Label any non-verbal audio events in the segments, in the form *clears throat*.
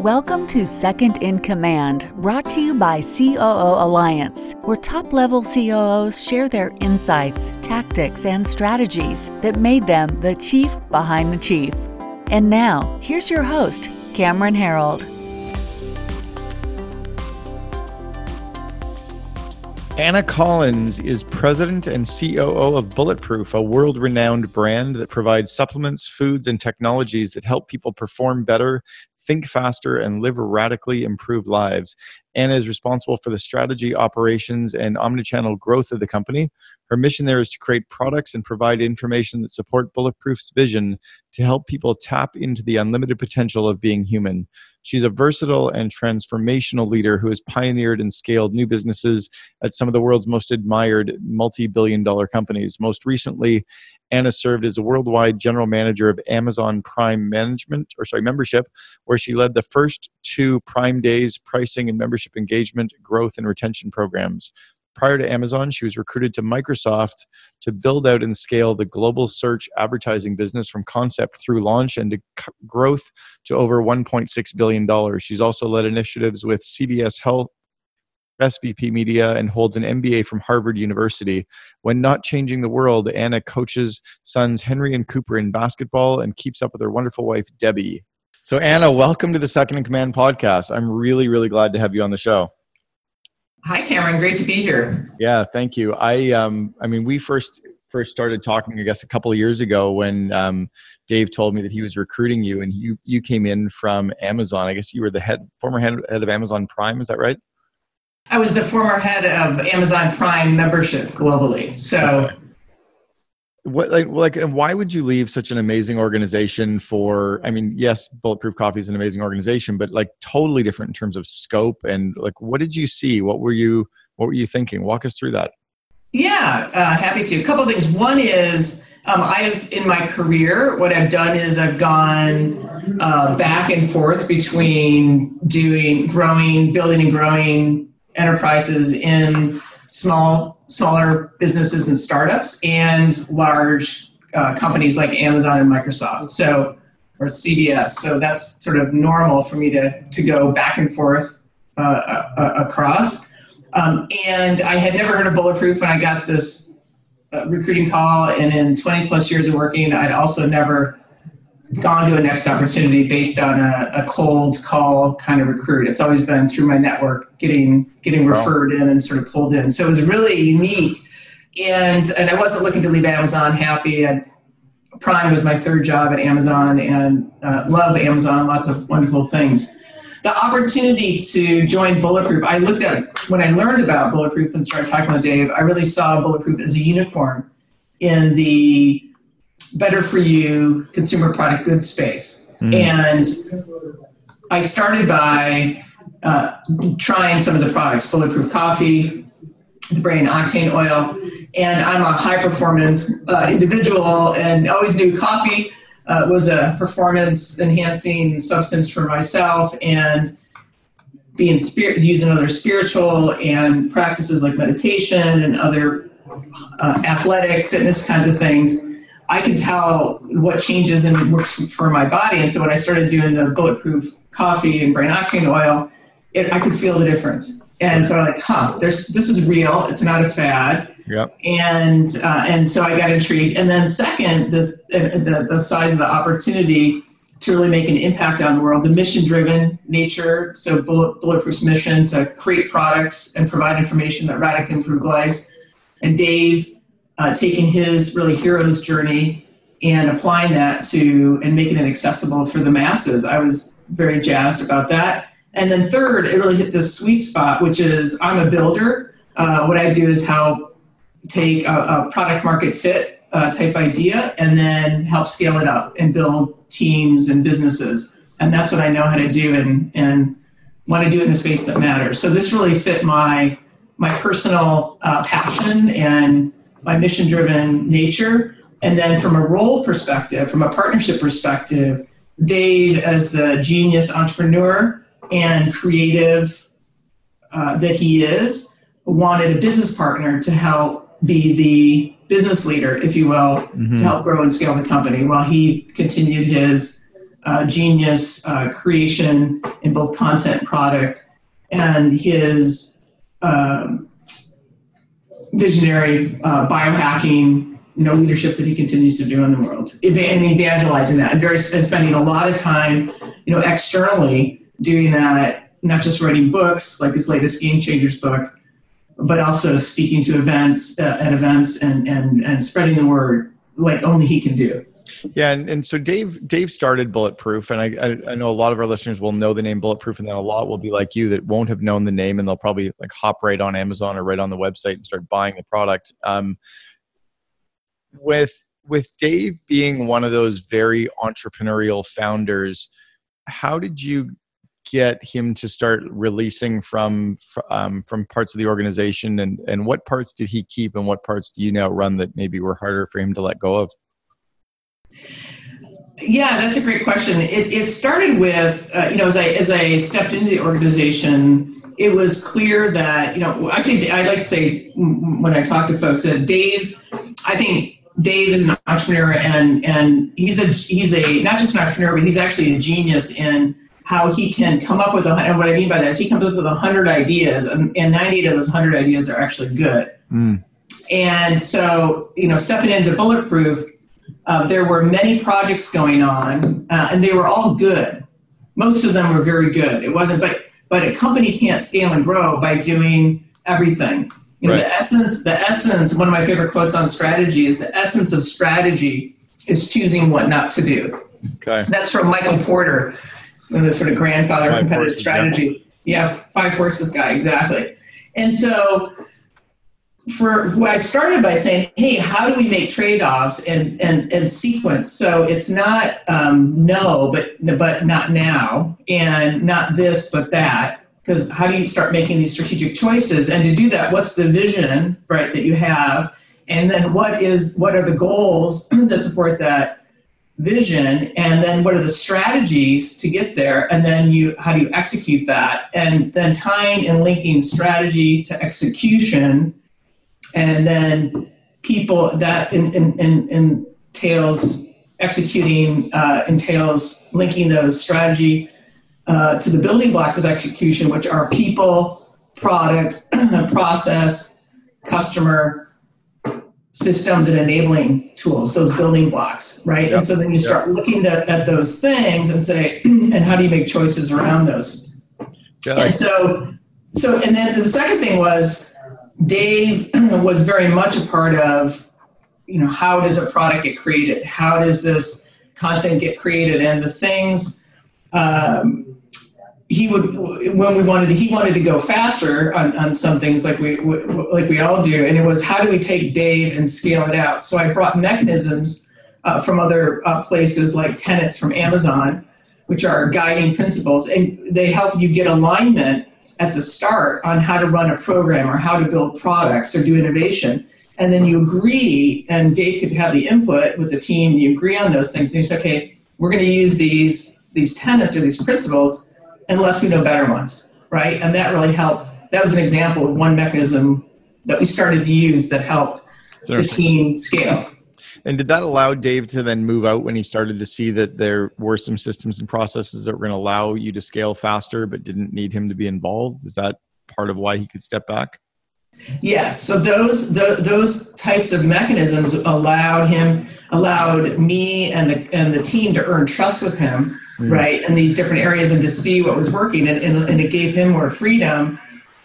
Welcome to Second in Command, brought to you by COO Alliance, where top level COOs share their insights, tactics, and strategies that made them the chief behind the chief. And now, here's your host, Cameron Herold. Anna Collins is president and COO of Bulletproof, a world renowned brand that provides supplements, foods, and technologies that help people perform better think faster, and live radically improved lives. Anna is responsible for the strategy, operations, and omnichannel growth of the company. Her mission there is to create products and provide information that support Bulletproof's vision to help people tap into the unlimited potential of being human. She's a versatile and transformational leader who has pioneered and scaled new businesses at some of the world's most admired multi billion dollar companies. Most recently, Anna served as a worldwide general manager of Amazon Prime Management, or sorry, membership, where she led the first two Prime Days pricing and membership engagement, growth, and retention programs. Prior to Amazon, she was recruited to Microsoft to build out and scale the global search advertising business from concept through launch and to growth to over $1.6 billion. She's also led initiatives with CVS Health, SVP Media, and holds an MBA from Harvard University. When not changing the world, Anna coaches sons Henry and Cooper in basketball and keeps up with her wonderful wife, Debbie. So, Anna, welcome to the Second in Command podcast. I'm really, really glad to have you on the show. Hi, Cameron. Great to be here. Yeah, thank you. I, um, I mean, we first first started talking, I guess, a couple of years ago when um, Dave told me that he was recruiting you, and you you came in from Amazon. I guess you were the head, former head, head of Amazon Prime. Is that right? I was the former head of Amazon Prime membership globally. So, what like like and why would you leave such an amazing organization for? I mean, yes, Bulletproof Coffee is an amazing organization, but like totally different in terms of scope and like what did you see? What were you what were you thinking? Walk us through that. Yeah, uh, happy to. A couple things. One is um, I've in my career, what I've done is I've gone uh, back and forth between doing growing, building and growing enterprises in small, smaller businesses and startups and large uh, companies like Amazon and Microsoft. So, or CVS. So that's sort of normal for me to, to go back and forth uh, uh, across. Um, and I had never heard of Bulletproof when I got this uh, recruiting call. And in 20 plus years of working, I'd also never gone to a next opportunity based on a, a, cold call kind of recruit. It's always been through my network, getting getting referred in and sort of pulled in. So it was really unique, and and I wasn't looking to leave Amazon happy. And Prime was my third job at Amazon, and uh, love Amazon. Lots of wonderful things. The opportunity to join Bulletproof, I looked at when I learned about Bulletproof and started talking with Dave. I really saw Bulletproof as a unicorn in the better for you consumer product goods space. Mm. And I started by uh, trying some of the products, Bulletproof Coffee, the Brain Octane Oil, and I'm a high performance uh, individual and always knew coffee uh, was a performance enhancing substance for myself and being spirit using other spiritual and practices like meditation and other uh, athletic fitness kinds of things I can tell what changes and works for my body. And so when I started doing the bulletproof coffee and brain octane oil, it, I could feel the difference. And so I'm like, huh, there's this is real. It's not a fad. Yep. And uh, and so I got intrigued. And then second, this the, the size of the opportunity to really make an impact on the world, the mission-driven nature. So Bullet, Bulletproof's mission to create products and provide information that radically improve lives. And Dave uh, taking his really hero's journey and applying that to and making it accessible for the masses. I was very jazzed about that. And then third, it really hit this sweet spot, which is I'm a builder. Uh, what I do is help take a, a product market fit uh, type idea and then help scale it up and build teams and businesses. And that's what I know how to do and, and want to do in a space that matters. So this really fit my my personal uh, passion and my mission driven nature. And then from a role perspective, from a partnership perspective, Dave, as the genius entrepreneur and creative uh, that he is, wanted a business partner to help be the business leader, if you will, mm-hmm. to help grow and scale the company while he continued his uh, genius uh, creation in both content product, and his um, visionary uh, biohacking, you know, leadership that he continues to do in the world, and evangelizing that, and very and spending a lot of time, you know, externally doing that, not just writing books like his latest Game Changers book, but also speaking to events uh, at events and and and spreading the word like only he can do. Yeah, and, and so Dave Dave started Bulletproof, and I, I, I know a lot of our listeners will know the name Bulletproof, and then a lot will be like you that won't have known the name, and they'll probably like hop right on Amazon or right on the website and start buying the product. Um, with with Dave being one of those very entrepreneurial founders, how did you get him to start releasing from um, from parts of the organization, and and what parts did he keep, and what parts do you now run that maybe were harder for him to let go of? Yeah, that's a great question. It, it started with, uh, you know, as I as I stepped into the organization, it was clear that, you know, I say I like to say when I talk to folks that Dave, I think Dave is an entrepreneur and and he's a he's a not just an entrepreneur, but he's actually a genius in how he can come up with a, and what I mean by that is he comes up with a hundred ideas, and, and 98 of those hundred ideas are actually good. Mm. And so, you know, stepping into Bulletproof uh, there were many projects going on, uh, and they were all good. Most of them were very good. It wasn't, but but a company can't scale and grow by doing everything. You know, right. the essence, the essence. One of my favorite quotes on strategy is the essence of strategy is choosing what not to do. Okay. That's from Michael Porter, the sort of grandfather of competitive strategy. Yeah. yeah, five forces guy, exactly. And so for what I started by saying, hey, how do we make trade-offs and and, and sequence? So it's not um, no, but but not now, and not this, but that. Because how do you start making these strategic choices? And to do that, what's the vision, right, that you have? And then what is what are the goals *clears throat* that support that vision? And then what are the strategies to get there? And then you how do you execute that? And then tying and linking strategy to execution and then people that in, in, in, entails executing uh, entails linking those strategy uh, to the building blocks of execution which are people product *clears throat* process customer systems and enabling tools those building blocks right yep. and so then you start yep. looking at, at those things and say *clears throat* and how do you make choices around those yeah, and so so and then the second thing was Dave *clears throat* was very much a part of, you know, how does a product get created? How does this content get created? And the things um, he would, when we wanted he wanted to go faster on, on some things like we like we all do, and it was how do we take Dave and scale it out? So I brought mechanisms uh, from other uh, places like tenets from Amazon, which are guiding principles, and they help you get alignment at the start on how to run a program or how to build products or do innovation. And then you agree, and Dave could have the input with the team, you agree on those things, and you say, okay, we're going to use these, these tenets or these principles unless we know better ones, right? And that really helped. That was an example of one mechanism that we started to use that helped the team scale. And did that allow Dave to then move out when he started to see that there were some systems and processes that were going to allow you to scale faster, but didn't need him to be involved? Is that part of why he could step back? Yes. So those the, those types of mechanisms allowed him, allowed me and the and the team to earn trust with him, mm. right, in these different areas and to see what was working, and, and, and it gave him more freedom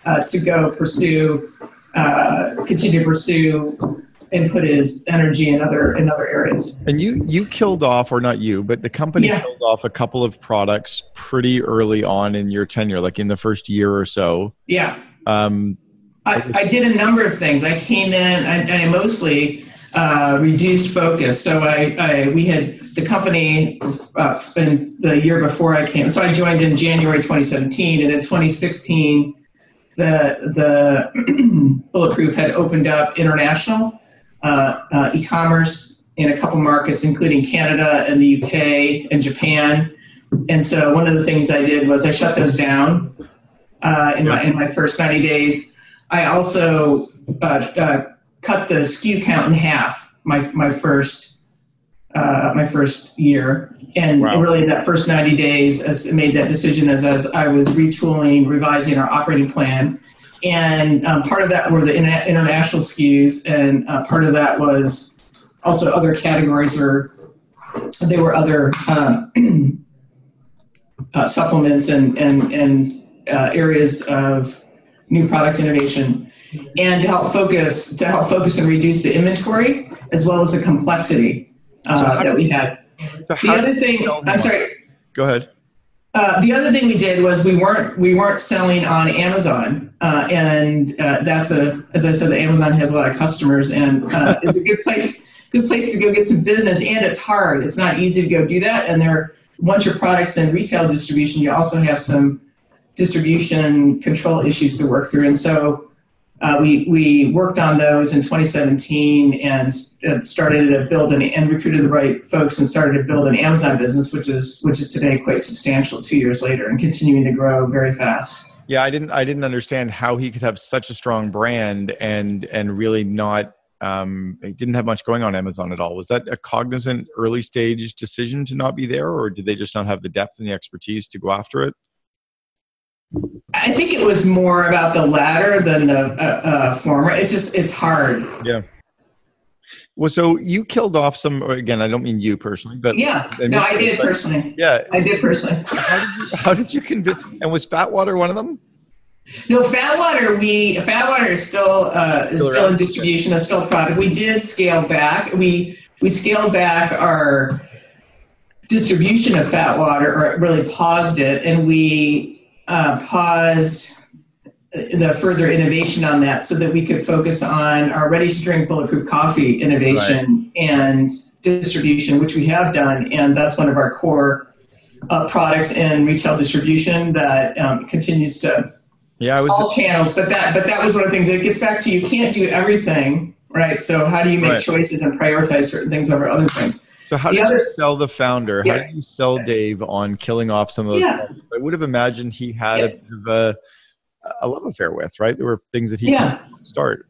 uh, to go pursue, uh, continue to pursue and put his energy in other in other areas. And you you killed off, or not you, but the company yeah. killed off a couple of products pretty early on in your tenure, like in the first year or so. Yeah. Um, I, I did a number of things. I came in and I, I mostly uh, reduced focus. So I, I, we had the company uh, in the year before I came. So I joined in January 2017, and in 2016, the the *clears throat* Bulletproof had opened up international e-commerce in a couple markets, including Canada and the UK and Japan. And so one of the things I did was I shut those down uh, in my in my first 90 days. I also uh, uh, cut the SKU count in half. My my first uh, my first year, and Wow. really in that first 90 days, as I made that decision as, as I was retooling, revising our operating plan, and um, part of that were the interna- international SKUs, and uh, part of that was also other categories or there were other um, *clears throat* uh, supplements and and and uh, areas of new product innovation, and to help focus to help focus and reduce the inventory as well as the complexity uh, So that we had. So The other thing, I'm sorry. Go ahead. Uh, the other thing we did was we weren't we weren't selling on Amazon, uh, and uh, that's a as I said, the Amazon has a lot of customers and uh, it's a good place good place to go get some business. And it's hard; it's not easy to go do that. And there, once your products in retail distribution, you also have some distribution control issues to work through. And so uh, we we worked on those in 2017 and started to build an, and recruited the right folks and started to build an Amazon business, which is which is today quite substantial two years later and continuing to grow very fast. Yeah, I didn't. I didn't understand how he could have such a strong brand and and really not. Um, didn't have much going on Amazon at all. Was that a cognizant early stage decision to not be there, or did they just not have the depth and the expertise to go after it? I think it was more about the latter than the uh, uh, former. It's just it's hard. Yeah. Well, so you killed off some. or Again, I don't mean you personally, but Yeah, and no, I did but- personally. Yeah. I did personally. *laughs* How did you, how did you convince? And was Fatwater one of them? No, Fatwater, we Fatwater is still uh, Still is still around. in distribution, is still a product. We did scale back. We we scaled back our distribution of Fatwater, or really paused it, and we uh, paused the further innovation on that so that we could focus on our ready to drink bulletproof coffee innovation and distribution, which we have done, and that's one of our core uh, products in retail distribution that um, continues to Yeah, I was. all channels, but that but that was one of the things. It gets back to you can't do everything, right? So how do you make Right. choices and prioritize certain things over other things? So how The did other- you sell the founder? How did you sell Dave on killing off some of those? Yeah. I would have imagined he had Yeah. a bit of a, a love affair with, right? There were things that he Yeah. start.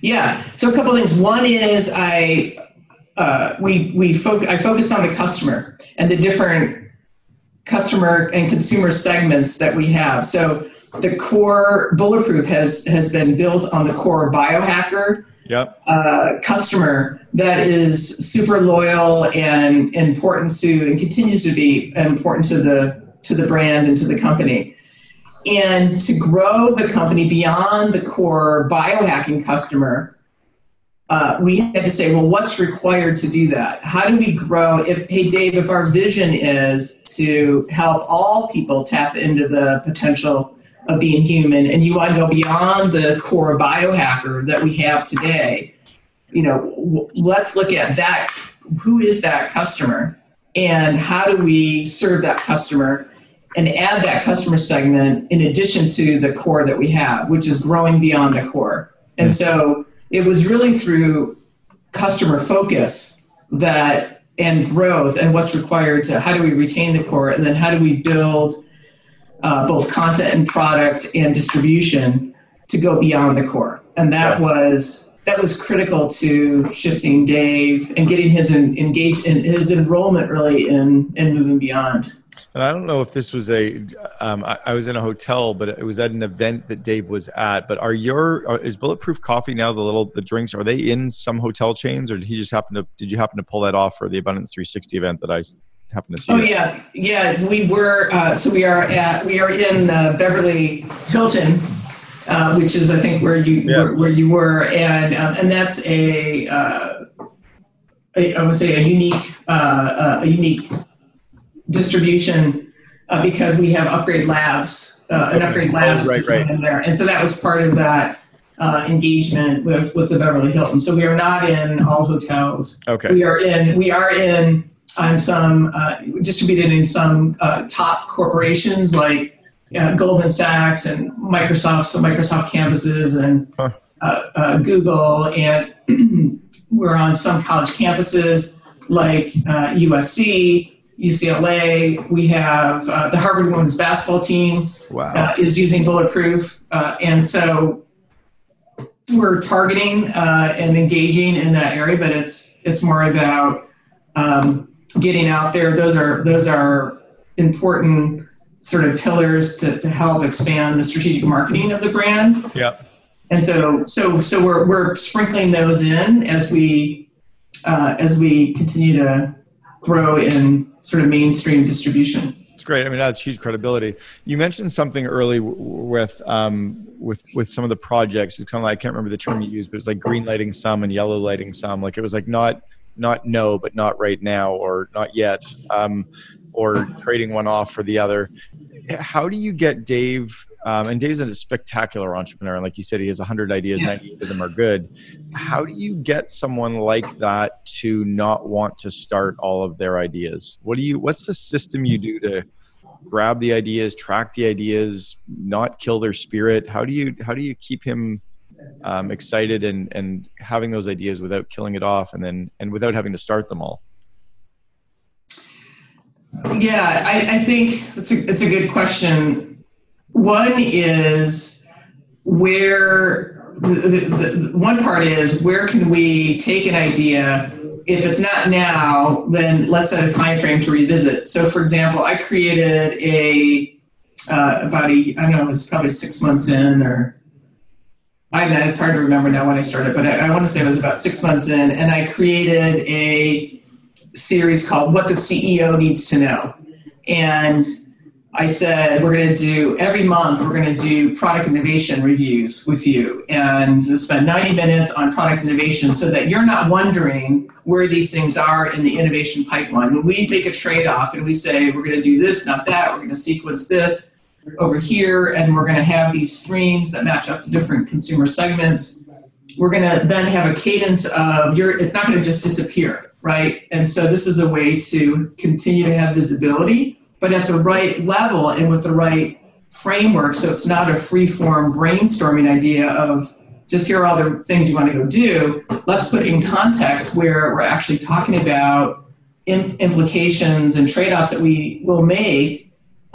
Yeah. So a couple things. One is I uh, we we foc- I focused on the customer and the different customer and consumer segments that we have. So the core bulletproof has has been built on the core biohacker Yep. uh, customer that is super loyal and important to and continues to be important to the to the brand and to the company. And to grow the company beyond the core biohacking customer uh, we had to say well what's required to do that? How do we grow? If hey dave if our vision is to help all people tap into the potential of being human and you want to go beyond the core biohacker that we have today. You know let's look at that who is that customer? And how do we serve that customer and add that customer segment in addition to the core that we have which is growing beyond the core? And mm. so it was really through customer focus that and growth and what's required to how do we retain the core and then how do we build uh, both content and product and distribution to go beyond the core and that was that was critical to shifting dave and getting his en- engaged in his enrollment really in in moving beyond And I don't know if this was a. Um, I, I was in a hotel, but it was at an event that Dave was at. But are your are, is Bulletproof Coffee now the little the drinks? Are they in some hotel chains, or did he just happen to? Did you happen to pull that off for the Abundance 360 event that I happened to see? Oh it? yeah, yeah. We were uh, so we are at we are in uh, Beverly Hilton, uh, which is I think where you Yeah. where, where you were, and um, and that's a, uh, a I would say a unique uh, uh, a unique distribution uh, because we have upgrade labs uh, Okay. upgrade Oh, labs right, in there, and so that was part of that. Uh, engagement with, with the Beverly Hilton. So we are not in all hotels. Okay. We are in. We are in on some uh, distributed in some uh, top corporations like uh, Goldman Sachs and Microsoft, some Microsoft campuses and Huh. uh, uh, Google, and *clears throat* we're on some college campuses like uh, USC, UCLA. We have uh, the Harvard women's basketball team Wow. uh, is using bulletproof, uh, and so we're targeting uh, and engaging in that area. But it's it's more about um, getting out there. Those are those are important sort of pillars to, to help expand the strategic marketing of the brand. Yeah. And so so so we're we're sprinkling those in as we uh, as we continue to grow in sort of mainstream distribution. It's great. I mean, that's huge credibility. You mentioned something early w- with um, with with some of the projects. It's kind of like I can't remember the term you used, but it's like green lighting some and yellow lighting some. Like it was like not not no, but not right now or not yet, um, or trading one off for the other. How do you get Dave? Um, and Dave's a spectacular entrepreneur, and like you said, he has 100 ideas, Yeah. 98 of them are good. How do you get someone like that to not want to start all of their ideas? What do you? What's the system you do to grab the ideas, track the ideas, not kill their spirit? How do you? How do you keep him? Um, excited and and having those ideas without killing it off and then and without having to start them all? Yeah, I, I think it's a, it's a good question. One is where the, the, the one part is where can we take an idea? If it's not now then let's set a time frame to revisit. So for example i created a uh, about a i don't know it's probably six months in or I it's hard to remember now when I started, but I, I want to say it was about six months in, and I created a series called "What the CEO Needs to Know," and I said we're going to do every month. We're going to do product innovation reviews with you, and we'll spend 90 minutes on product innovation, so that you're not wondering where these things are in the innovation pipeline. When we make a trade-off and we say we're going to do this, not that, we're going to sequence this over here, and we're going to have these streams that match up to different consumer segments. We're going to then have a cadence of your. It's not going to just disappear, right? And so this is a way to continue to have visibility, but at the right level and with the right framework. So it's not a free form brainstorming idea of just here are all the things you want to go do. Let's put it in context where we're actually talking about implications and trade offs that we will make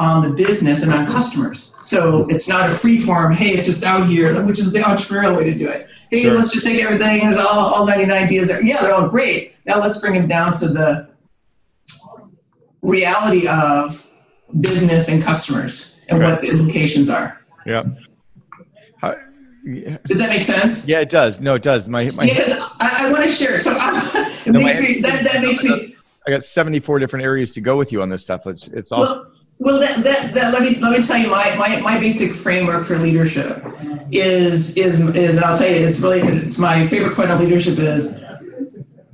on the business and on customers. So it's not a free form, hey, it's just out here, which is the entrepreneurial way to do it. Hey, Sure. let's just take everything, there's all, all 99 ideas there. Yeah, they're all great. Now let's bring them down to the reality of business and customers and Okay. what the implications are. yeah How, yeah, Does that make sense? yeah, it does no it does my, my Yeah, because I, I want to share. So I, *laughs* it No, makes me, that, that makes me, i got 74 different areas to go with you on this stuff it's it's awesome Well, well, that, that, that, let me let me tell you my, my, my basic framework for leadership is is is and I'll tell you it's really it's my favorite quote on leadership is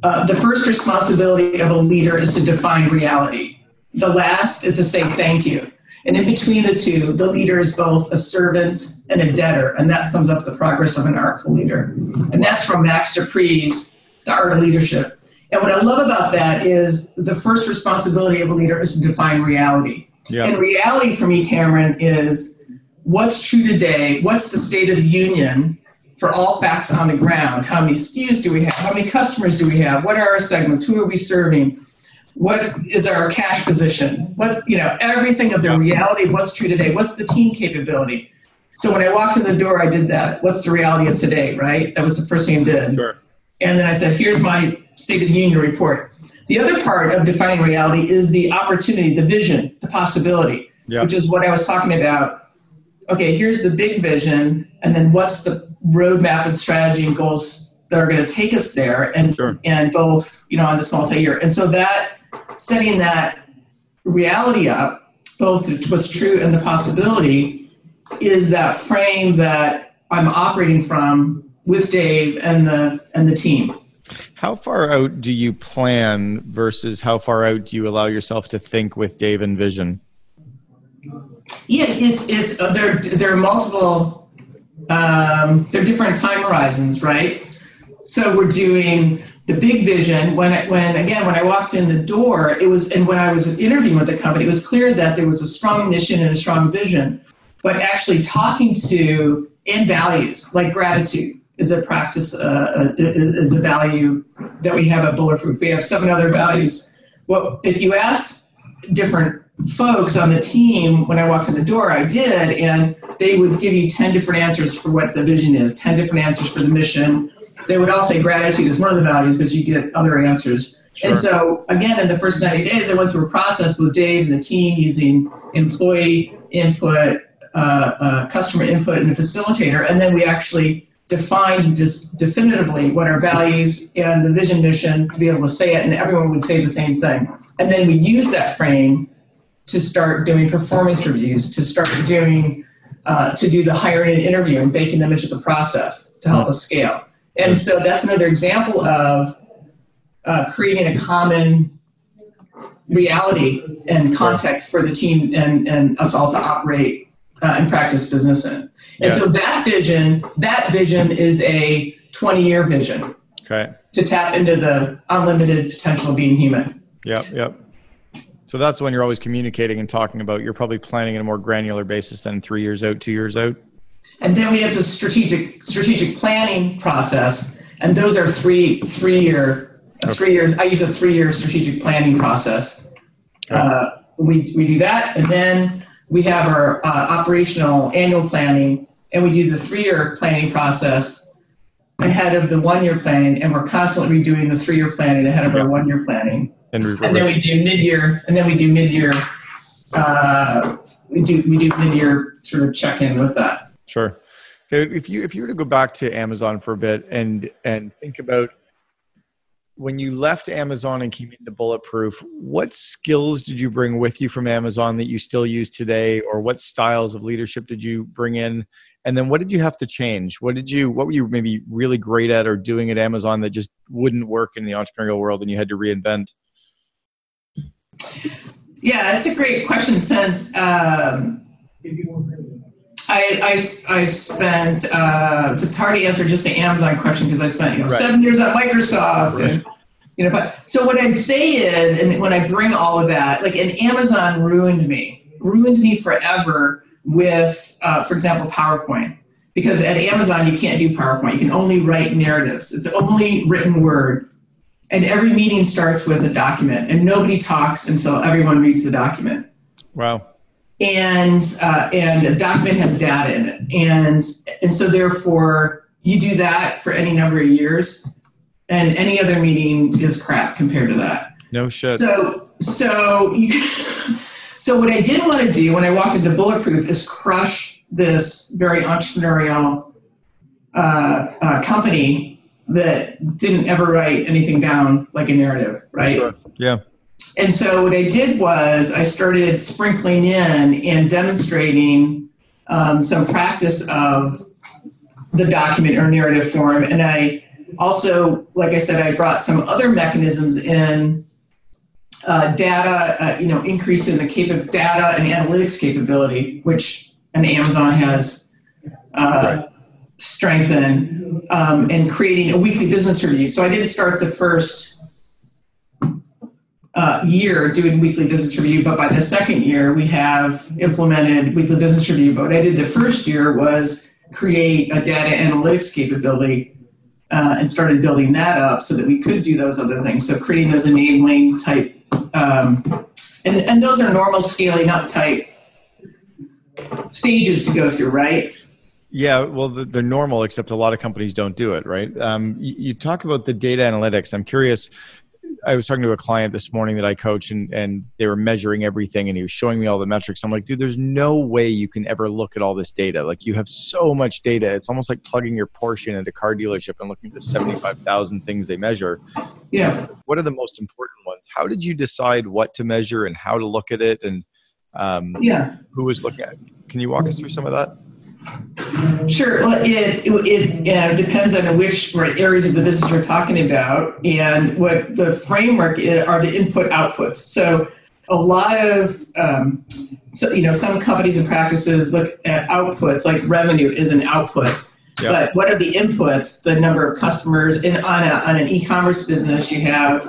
uh, the first responsibility of a leader is to define reality. The last is to say thank you. And in between the two, the leader is both a servant and a debtor, and that sums up the progress of an artful leader. And that's from Max De Pree's The Art of Leadership. And what I love about that is the first responsibility of a leader is to define reality. Yeah And reality for me, Cameron, is what's true today, what's the state of the union for all facts on the ground. How many SKUs do we have? How many customers do we have? What are our segments? Who are we serving? What is our cash position? What, you know, everything of the reality of what's true today. What's the team capability? So when I walked in the door, I did that. What's the reality of today, right? That was the first thing I did. sure And then I said, here's my State of the Union report. The other part of defining reality is the opportunity, the vision, the possibility, Yeah. which is what I was talking about. Okay, here's the big vision, and then what's the roadmap and strategy and goals that are going to take us there, and Sure. and both, you know, on this multi-year. And so that setting that reality up, both what's true and the possibility, is that frame that I'm operating from with Dave and the and the team. How far out do you plan versus how far out do you allow yourself to think with dave and vision Yeah, it's it's uh, there. There are multiple. Um, there are different time horizons, right? So we're doing the big vision. When when again when I walked in the door, it was and when I was interviewing with the company, it was clear that there was a strong mission and a strong vision. But actually talking to and values like gratitude is a practice, uh, uh, is a value that we have at Bulletproof. We have seven other values. Well, if you asked different folks on the team when I walked in the door, I did, and they would give you 10 different answers for what the vision is, 10 different answers for the mission. They would all say gratitude is one of the values, but you get other answers. And so, again, in the first 90 days, I went through a process with Dave and the team using employee input, uh, uh, customer input, and a facilitator. And then we actually defined this definitively what our values and the vision mission to be able to say it, and everyone would say the same thing. And then we use that frame to start doing performance reviews, to start doing, uh, to do the hiring and interview and baking them into the process to help us scale. And so that's another example of uh, creating a common reality and context for the team and, and us all to operate uh, and practice business in. And Yeah. so that vision, that vision is a 20 year vision Okay. to tap into the unlimited potential of being human. Yep. Yep. So that's when you're always communicating and talking about. You're probably planning on a more granular basis than three years out, two years out. And then we have the strategic strategic planning process, and those are three three year a three year. I use a three year strategic planning process. Okay. Uh, we we do that, and then we have our uh, operational annual planning, and we do the three year planning process ahead of the one year planning, and we're constantly redoing the three year planning ahead of our one year planning. And, And then we do mid year, and then we do mid year. Uh, we do we do mid year sort of check in with that. Sure. If you if you were to go back to Amazon for a bit and and think about when you left Amazon and came into Bulletproof, what skills did you bring with you from Amazon that you still use today, or what styles of leadership did you bring in? And then what did you have to change? What did you what were you maybe really great at or doing at Amazon that just wouldn't work in the entrepreneurial world and you had to reinvent? Yeah, that's a great question. Since um, I, I I spent uh, it's hard to answer just the Amazon question because I spent you know Right. seven years at Microsoft and you know. But so what I'd say is, and when I bring all of that, like, and Amazon ruined me, ruined me forever with, uh, for example, PowerPoint. Because at Amazon you can't do PowerPoint. You can only write narratives. It's only written word. And every meeting starts with a document, and nobody talks until everyone reads the document. Wow. And uh, and a document has data in it, and and so therefore you do that for any number of years, and any other meeting is crap compared to that. No shit. So so you, *laughs* so what I didn't want to do when I walked into Bulletproof is crush this very entrepreneurial uh, uh, company that didn't ever write anything down like a narrative, right? Sure. Yeah. And so what I did was I started sprinkling in and demonstrating um, some practice of the document or narrative form. And I also, like I said, I brought some other mechanisms in uh, data, uh, you know, increase in the capa- data and analytics capability, which an Amazon has uh, strengthened, um, and creating a weekly business review. So I didn't start the first uh, year doing weekly business review, but by the second year we have implemented weekly business review. But what I did the first year was create a data analytics capability uh, and started building that up so that we could do those other things. So creating those enabling type, um, and and those are normal scaling up type stages to go through, right? Yeah, well, the- they're normal, except a lot of companies don't do it, right? Um, you talk about the data analytics. I'm curious. I was talking to a client this morning that I coach, and, and they were measuring everything, and he was showing me all the metrics. I'm like, dude, there's no way you can ever look at all this data. Like, you have so much data. It's almost like plugging your Porsche into a car dealership and looking at the 75,000 things they measure. Yeah. What are the most important ones? How did you decide what to measure and how to look at it, and um, Yeah. who was looking at? it? Can you walk us through some of that? Sure. Well, it it, uh, depends on which areas of the business we're talking about, and what the framework i- are the input outputs. So, a lot of um, so you know some companies and practices look at outputs like revenue is an output. Yeah. But what are the inputs? The number of customers in on, a, on an e-commerce business, you have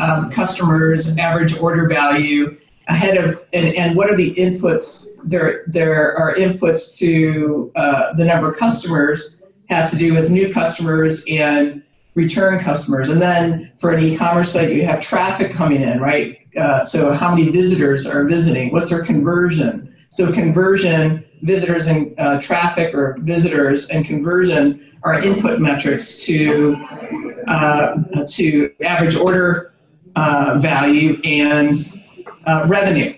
um, customers, average order value, ahead of and, and what are the inputs? There there are inputs to uh, the number of customers have to do with new customers and return customers. And then for an e-commerce site you have traffic coming in right? Uh, so how many visitors are visiting? What's their conversion? So conversion visitors and uh, traffic or visitors and conversion are input metrics to uh, to average order uh, value and uh, revenue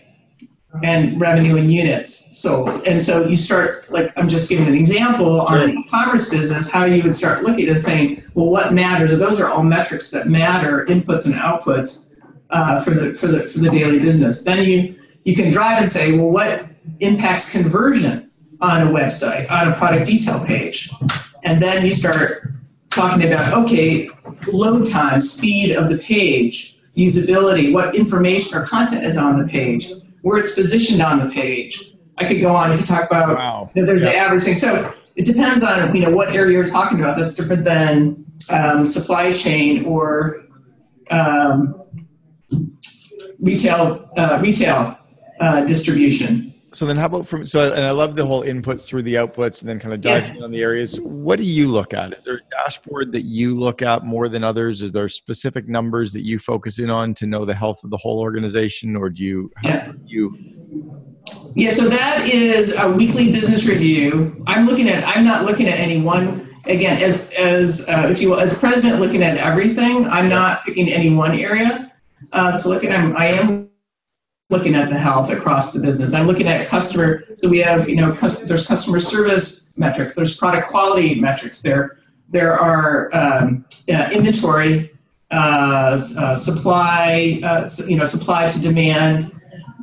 and revenue in units sold. And so you start, like, I'm just giving an example on an e-commerce business, how you would start looking and saying, well, what matters? Those are all metrics that matter, inputs and outputs uh, for the for the for the daily business. Then you you can drive and say, well, what impacts conversion on a website, on a product detail page? And then you start talking about, okay, load time, speed of the page, usability, what information or content is on the page, where it's positioned on the page. I could go on. You could talk about Wow. you know, there's the Yeah. average thing. So it depends on you know what area you're talking about. That's different than um, supply chain or um, retail uh, retail uh, distribution. So then, how about from so? And I love the whole inputs through the outputs, and then kind of diving in on the areas. What do you look at? Is there a dashboard that you look at more than others? Is there specific numbers that you focus in on to know the health of the whole organization, or do you? Yeah. do you Yeah, so that is a weekly business review. I'm looking at. I'm not looking at any one. Again, as as uh, if you will, as president, looking at everything. I'm not picking any one area. Uh, so looking, I'm, I am looking at the health across the business. I'm looking at customer. So we have, you know, there's customer service metrics. There's product quality metrics. There there are um, yeah, inventory, uh, uh, supply, uh, you know, supply to demand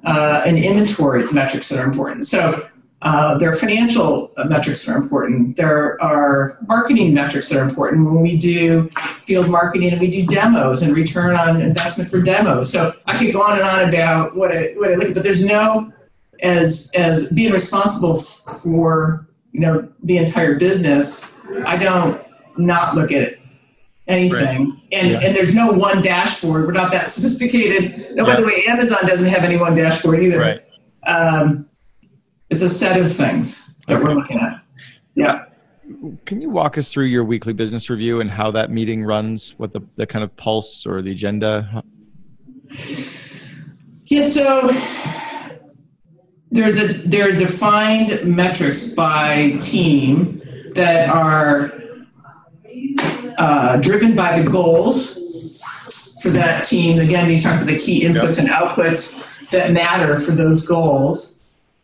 uh, and inventory metrics that are important. So uh, there are financial uh, metrics are important. There are marketing metrics that are important when we do field marketing and we do demos and return on investment for demos. So I could go on and on about what I, what I look at, but there's no as as being responsible for you know the entire business. I don't not look at anything, and Yeah. and there's no one dashboard. We're not that sophisticated. No, by the way, Amazon doesn't have any one dashboard either. right? Um, it's a set of things that we're looking at. Yeah. Can you walk us through your weekly business review and how that meeting runs? What the the kind of pulse or the agenda? Yeah, so there's a there are defined metrics by team that are uh, driven by the goals for that team. Again, you talk about the key inputs and outputs that matter for those goals,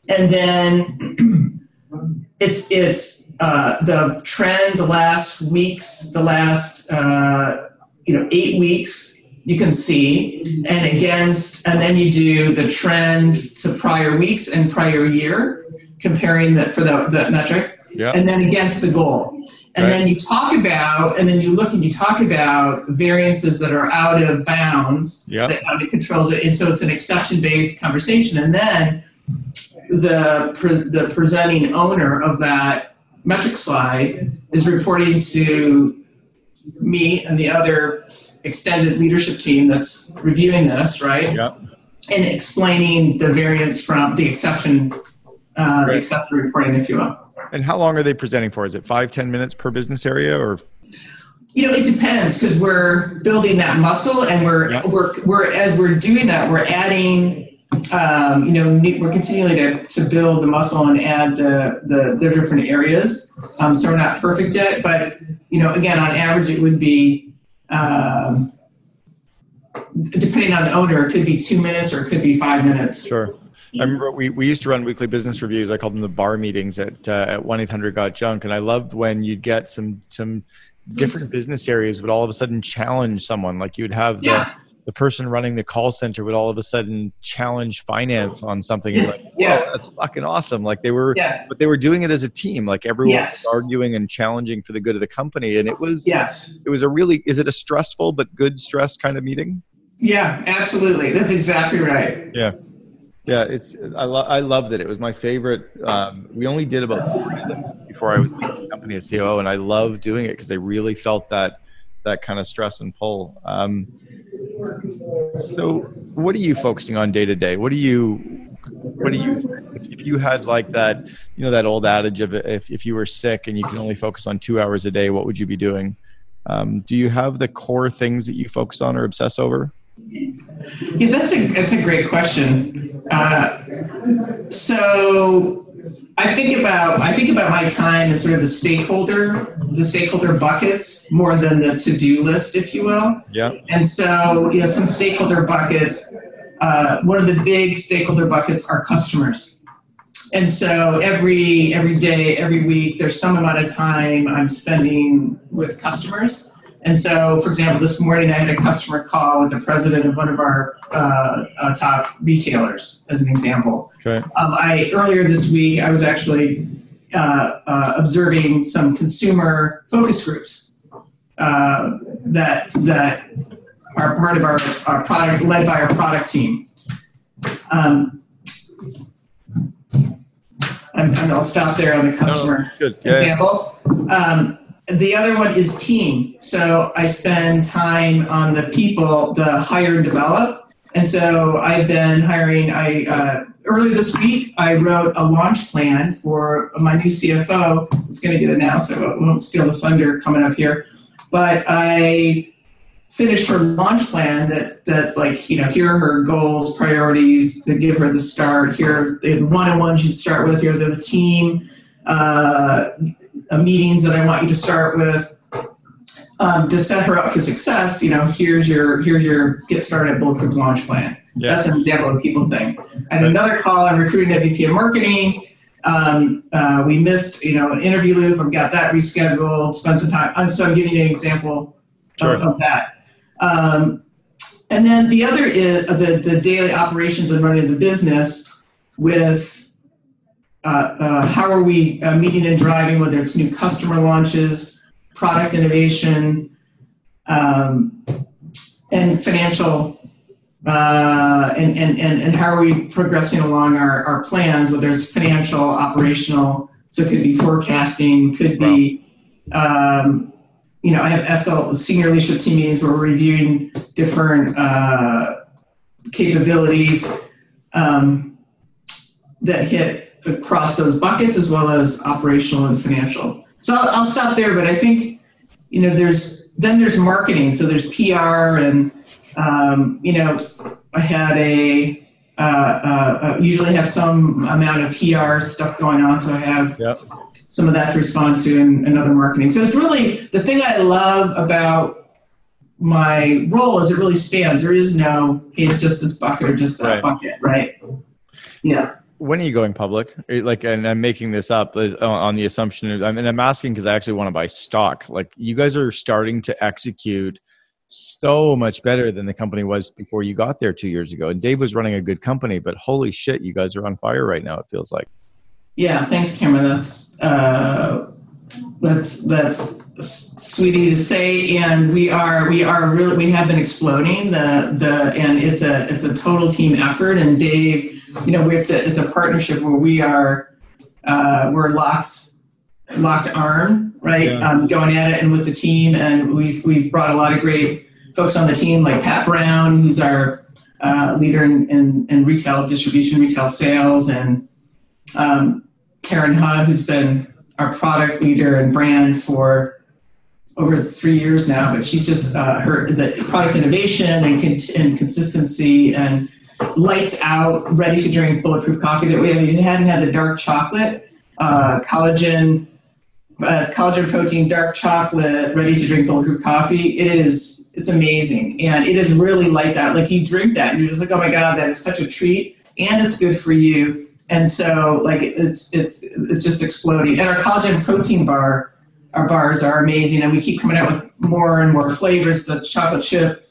and then it's it's uh, the trend the last weeks, the last uh, you know eight weeks you can see and against and then you do the trend to prior weeks and prior year comparing that for the, that metric Yeah. and then against the goal and Right. then you talk about and then you look and you talk about variances that are out of bounds Yeah. that out of controls it. and so it's an exception based conversation and then the pre- the presenting owner of that metric slide is reporting to me and the other extended leadership team that's reviewing this, right? Yeah. And explaining the variance from the exception, uh, the exception reporting, if you will. And how long are they presenting for? Is it five, ten minutes per business area, or You know, it depends because we're building that muscle, and we're Yeah. we're we're as we're doing that, we're adding. Um, you know, we're continually to, to build the muscle and add the, the, the different areas. Um, so we're not perfect yet, but you know, again, on average, it would be um, depending on the owner, it could be two minutes or it could be five minutes. Sure. I remember we, we used to run weekly business reviews. I called them the bar meetings at uh, at one eight hundred got junk, and I loved when you'd get some some different business areas would all of a sudden challenge someone. Like you'd have Yeah. the person running the call center would all of a sudden challenge finance on something. You're like, Yeah. that's fucking awesome! Like they were, Yeah. but they were doing it as a team. Like everyone Yes. was arguing and challenging for the good of the company, and it was Yes. it was a really is it a stressful but good stress kind of meeting? Yeah, absolutely. That's exactly right. Yeah. Yeah, it's I, lo- I loved it. It was my favorite. Um, we only did about three of them before I was the company as COO, and I loved doing it because I really felt that that kind of stress and pull. Um, so, what are you focusing on day to day? What do you what do you if, if you had like that you know that old adage of if if you were sick and you can only focus on two hours a day, what would you be doing? Um, do you have the core things that you focus on or obsess over? Yeah, that's a that's a great question. Uh, so I think about I think about my time as sort of a stakeholder the stakeholder buckets more than the to-do list, if you will. Yeah. And so, you know, some stakeholder buckets, uh, one of the big stakeholder buckets are customers. And so every every day, every week, there's some amount of time I'm spending with customers. And so, for example, this morning I had a customer call with the president of one of our uh, uh, top retailers, as an example. Okay. Um, I earlier this week I was actually uh, uh, observing some consumer focus groups uh, that that are part of our, our product, led by our product team. Um, and, and I'll stop there on the customer Good. Yeah. example. Um, the other one is team. So I spend time on the people, the hire and develop. And so I've been hiring. I uh, early this week I wrote a launch plan for my new CFO. It's going to get announced. So I won't steal the thunder coming up here. But I finished her launch plan. That's that's like you know here are her goals, priorities to give her the start. Here the one-on-ones you start with. Here the team uh, uh, meetings that I want you to start with. Um, to set her up for success, you know, here's your here's your get started at bulletproof launch plan. Yeah. That's an example of people thing. And another call, I'm recruiting at VP of marketing. Um, uh, we missed, you know, an interview loop. I've got that rescheduled. Spend some time. I'm, so I'm giving you an example Sure. of, of that. Um, and then the other is uh, the the daily operations and running the business with how are we uh, meeting and driving, whether it's new customer launches, product innovation, um, and financial, uh, and, and, and, and how are we progressing along our, our plans, whether it's financial, operational, so it could be forecasting, could be, um, you know, I have SL, senior leadership team meetings where we're reviewing different uh, capabilities um, that hit across those buckets as well as operational and financial. So I'll, I'll stop there, but I think, you know, there's, then there's marketing. So there's PR and, um, you know, I had a, uh, uh, uh, usually have some amount of PR stuff going on. So I have Yep. some of that to respond to and, and other marketing. So it's really the thing I love about my role is it really spans. There is no it's just this bucket or just that Right. bucket, right? Yeah. When are you going public? Like, and I'm making this up on- on the assumption. I mean, I'm asking because I actually want to buy stock. Like, you guys are starting to execute so much better than the company was before you got there two years ago. And Dave was running a good company, but holy shit, you guys are on fire right now. It feels like. Yeah, thanks, Cameron. That's uh, that's that's sweetie to say, and we are we are really we have been exploding the the and it's a it's a total team effort. And Dave, you know, it's a it's a partnership where we are uh, we're locked locked arm, right? Yeah. Um, going at it and with the team, and we've we've brought a lot of great folks on the team, like Pat Brown, who's our uh, leader in, in, in retail distribution, retail sales, and um, Karen Ha, who's been our product leader and brand for over three years now, but she's just uh, her the product innovation and, con- and consistency and lights out, ready to drink bulletproof coffee that we, hadn't had the dark chocolate, uh, collagen, uh, collagen protein, dark chocolate, ready to drink bulletproof coffee. It is it's amazing and it is really lights out. Like you drink that and you're just like, oh my god, that is such a treat and it's good for you. And so like it's it's it's just exploding. And our collagen protein bar, our bars are amazing, and we keep coming out with more and more flavors. The chocolate chip,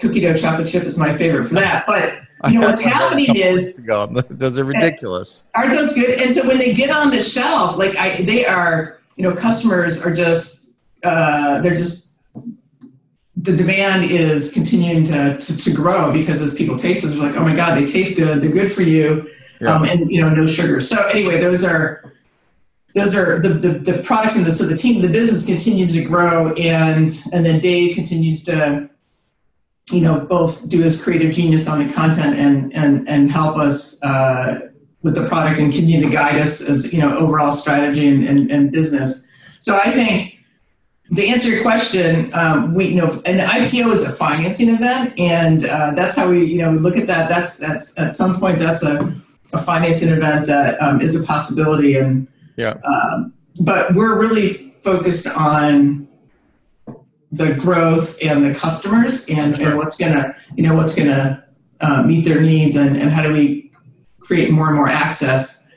cookie dough chocolate chip is my favorite for that. But you know what's *laughs* I had those a happening is. Those *laughs* are ridiculous. aren't those good? And so when they get on the shelf, like I, they are, you know, customers are just, uh, they're just, the demand is continuing to, to, to grow because as people taste it, they're like, oh my God, they taste good. They're good for you. Yeah. Um, and, you know, no sugar. So anyway, those are, those are the, the, the products and the, so the team, the business continues to grow and, and then Dave continues to, you know, both do his creative genius on the content and, and, and help us, uh, with the product and continue to guide us as you know overall strategy and, and, and business. So I think to answer your question, um, we you know an IPO is a financing event, and uh, that's how we you know we look at that. That's that's at some point that's a, a financing event that um, is a possibility, and Yeah. um, but we're really focused on the growth and the customers and, Sure. and what's gonna you know what's gonna uh, meet their needs and, and how do we create more and more access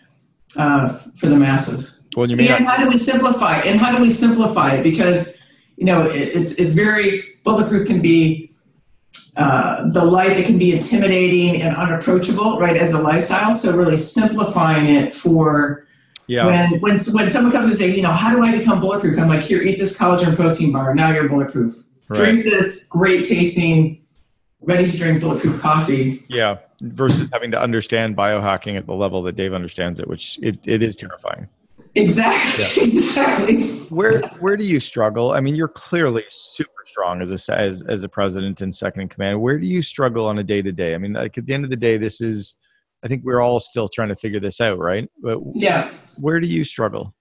uh, for the masses. Well, you may and not, how do we simplify and how do we simplify it? Because you know it, it's it's very bulletproof can be uh, the light it can be intimidating and unapproachable right as a lifestyle. So really simplifying it for yeah, when when when someone comes and say you know how do i become bulletproof i'm like here eat this collagen protein bar now you're bulletproof right. drink this great tasting ready to drink bulletproof coffee Yeah, versus having to understand biohacking at the level that Dave understands it, which it, it is terrifying. exactly *laughs* exactly Where where do you struggle? I mean, you're clearly super strong as a as as a president and second in command. Where do you struggle on a day to day? I mean, like at the end of the day, this is. I think we're all still trying to figure this out, right? But yeah where do you struggle?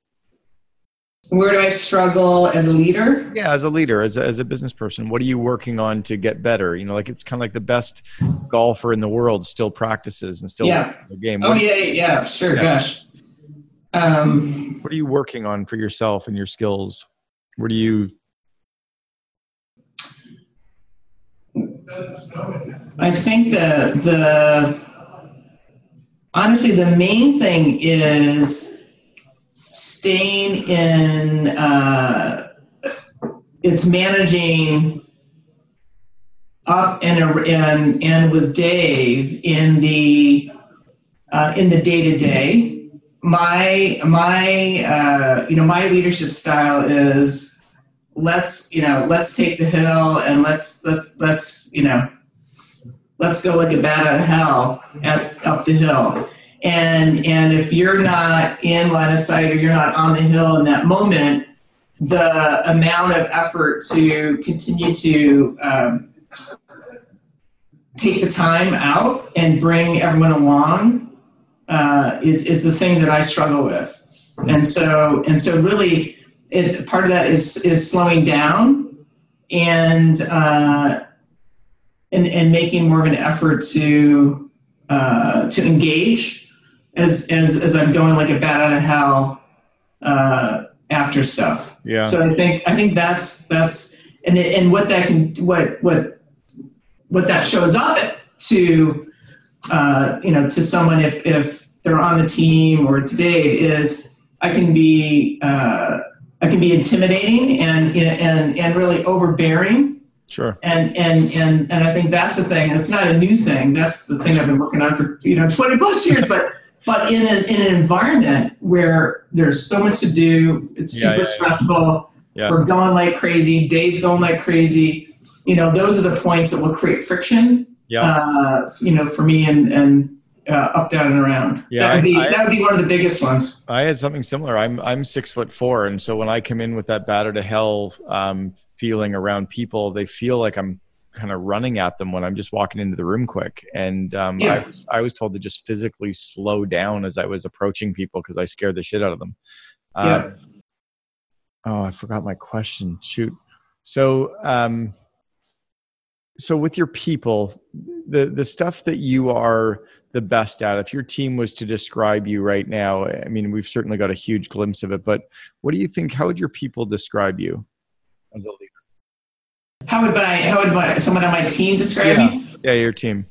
where do i struggle as a leader Yeah, as a leader, as a, as a business person, what are you working on to get better? You know, like it's kind of like the best golfer in the world still practices and still Yeah. the game. oh What, yeah yeah sure Yeah. gosh um what are you working on for yourself and your skills? Where do you? I think the the honestly the main thing is staying in uh, it's managing up and and and with Dave in the uh, in the day to day. My my uh, you know my leadership style is let's you know let's take the hill and let's let's let's you know let's go like a bat out of hell at, up the hill. And and if you're not in line of sight or you're not on the hill in that moment the amount of effort to continue to um, take the time out and bring everyone along uh, is is the thing that I struggle with. And so and so really it, part of that is is slowing down and uh, and and making more of an effort to uh, to engage as as as I'm going like a bat out of hell uh, after stuff. Yeah. So I think I think that's that's and it, and what that can what what what that shows up to uh, you know to someone if if they're on the team or it's Dave is I can be uh, I can be intimidating and and and really overbearing Sure. and and and and I think that's a thing. It's not a new thing. That's the thing I've been working on for you know *laughs* 20 plus years. But but in a, in an environment where there's so much to do, it's Yeah, super yeah, stressful. Yeah. We're going like crazy. Days going like crazy. You know, those are the points that will create friction. Yeah. Uh, you know, for me and and uh, up, down, and around. Yeah, that would be I- I- that would be one of the biggest ones. I had something similar. I'm I'm six foot four, and so when I come in with that batter to hell um, feeling around people, they feel like I'm kind of running at them when I'm just walking into the room quick. And um, Yeah. I was I was told to just physically slow down as I was approaching people because I scared the shit out of them. Um, Yeah. Oh, I forgot my question. Shoot. So, um, so with your people, the the stuff that you are the best at, if your team was to describe you right now, I mean, we've certainly got a huge glimpse of it. But what do you think? How would your people describe you as a leader? How would my how would my someone on my team describe Yeah. me? Yeah, your team.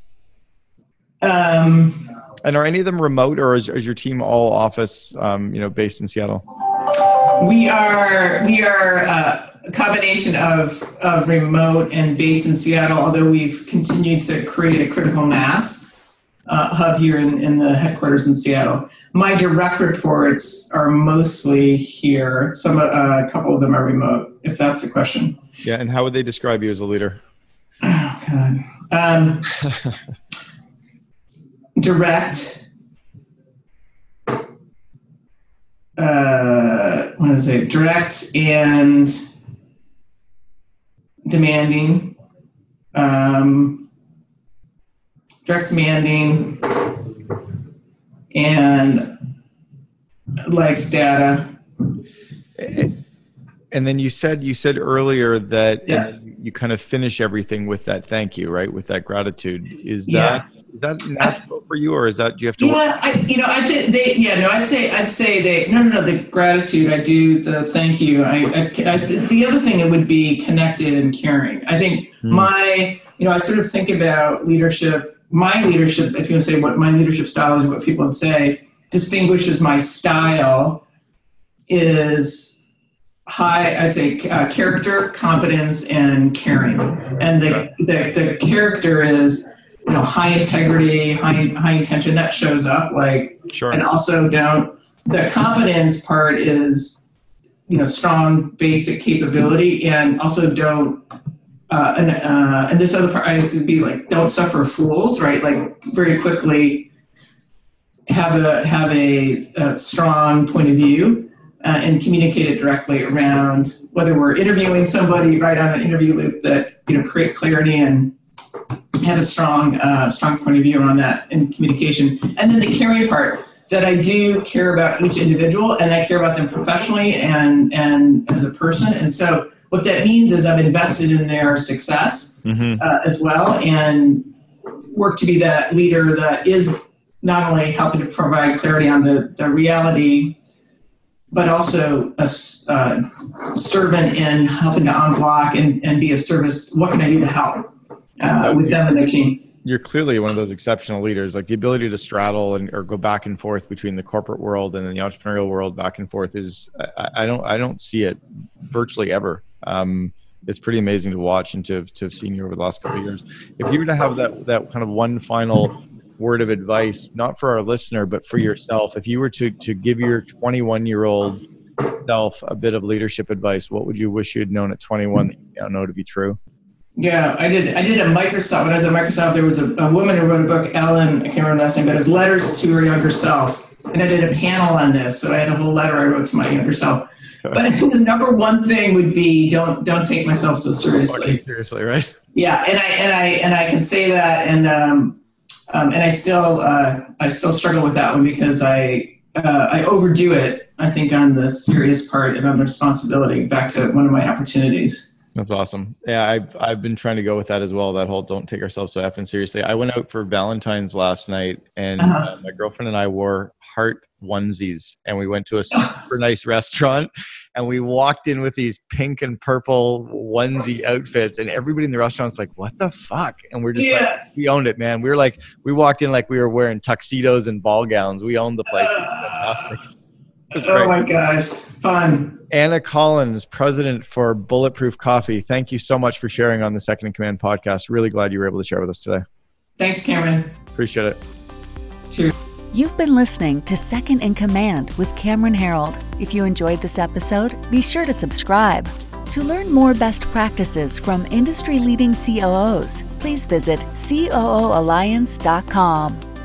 Um, And are any of them remote, or is, is your team all office, um, you know, based in Seattle? We are we are uh, a combination of of remote and based in Seattle. Although we've continued to create a critical mass uh, hub here in, in the headquarters in Seattle. My direct reports are mostly here. Some uh, a couple of them are remote. If that's the question. Yeah. And how would they describe you as a leader? Oh God. Um, *laughs* direct. Uh, what is it? Direct and demanding. Um, direct, demanding, and likes data. And then you said you said earlier that Yeah. you kind of finish everything with that thank you, right? With that gratitude. Is Yeah. that is that natural for you, or is that do you have to? Yeah, I, you know, I'd say they. Yeah, no, I'd say I'd say they. No, no, no. The gratitude I do, the thank you. I, I, I the other thing it would be connected and caring. I think Hmm. my, you know, I sort of think about leadership. My leadership, if you want to say what my leadership style is, what people would say distinguishes my style is high, I'd say, uh, character, competence, and caring. And the, the, the character is, you know, high integrity, high, high intention. That shows up like, Sure. and also don't, the competence part is, you know, strong basic capability and also don't, uh, and, uh, and this other part I would be like, don't suffer fools, right? Like very quickly have a, have a, a strong point of view uh, and communicate it directly around whether we're interviewing somebody right on an interview loop that you know create clarity and have a strong uh, strong point of view on that in communication and then the caring part that I do care about each individual and I care about them professionally and and as a person and so what that means is I've invested in their success Mhm. uh, as well and work to be that leader that is not only helping to provide clarity on the, the reality but also a uh, servant in helping to unblock and, and be of service. What can I do to help uh, with them and their team? You're clearly one of those exceptional leaders. Like the ability to straddle and or go back and forth between the corporate world and the entrepreneurial world, back and forth is I, I don't I don't see it virtually ever. Um, it's pretty amazing to watch and to have, to have seen you over the last couple of years. If you were to have that that kind of one final word of advice, not for our listener, but for yourself, if you were to to give your 21 year old self a bit of leadership advice, what would you wish you had known at 21 that you now know to be true? Yeah, I did. I did at Microsoft. When I was at Microsoft, there was a, a woman who wrote a book, Ellen. I can't remember the last name, but it was letters to her younger self. And I did a panel on this, so I had a whole letter I wrote to my younger self. *laughs* But *laughs* the number one thing would be don't don't take myself so seriously. Seriously, right? Yeah, and I and I and I can say that, and um, um, and I still uh, I still struggle with that one because I uh, I overdo it. I think on the serious part of my responsibility. Back to one of my opportunities. That's awesome. Yeah, I've I've been trying to go with that as well. That whole don't take ourselves so effing seriously. I went out for Valentine's last night, and Uh-huh. uh, my girlfriend and I wore heart onesies, and we went to a *laughs* super nice restaurant, and we walked in with these pink and purple onesie outfits, and everybody in the restaurant's like, "What the fuck?" And we're just like, "We owned it, man." We were like, we walked in like we were wearing tuxedos and ball gowns. We owned the place. It was fantastic. It was Oh great. my gosh, fun. Anna Collins, president for Bulletproof Coffee. Thank you so much for sharing on the Second in Command podcast. Really glad you were able to share with us today. Thanks, Cameron. Appreciate it. You've been listening to Second in Command with Cameron Herold. If you enjoyed this episode, be sure to subscribe. To learn more best practices from industry leading COOs, please visit COOalliance.com.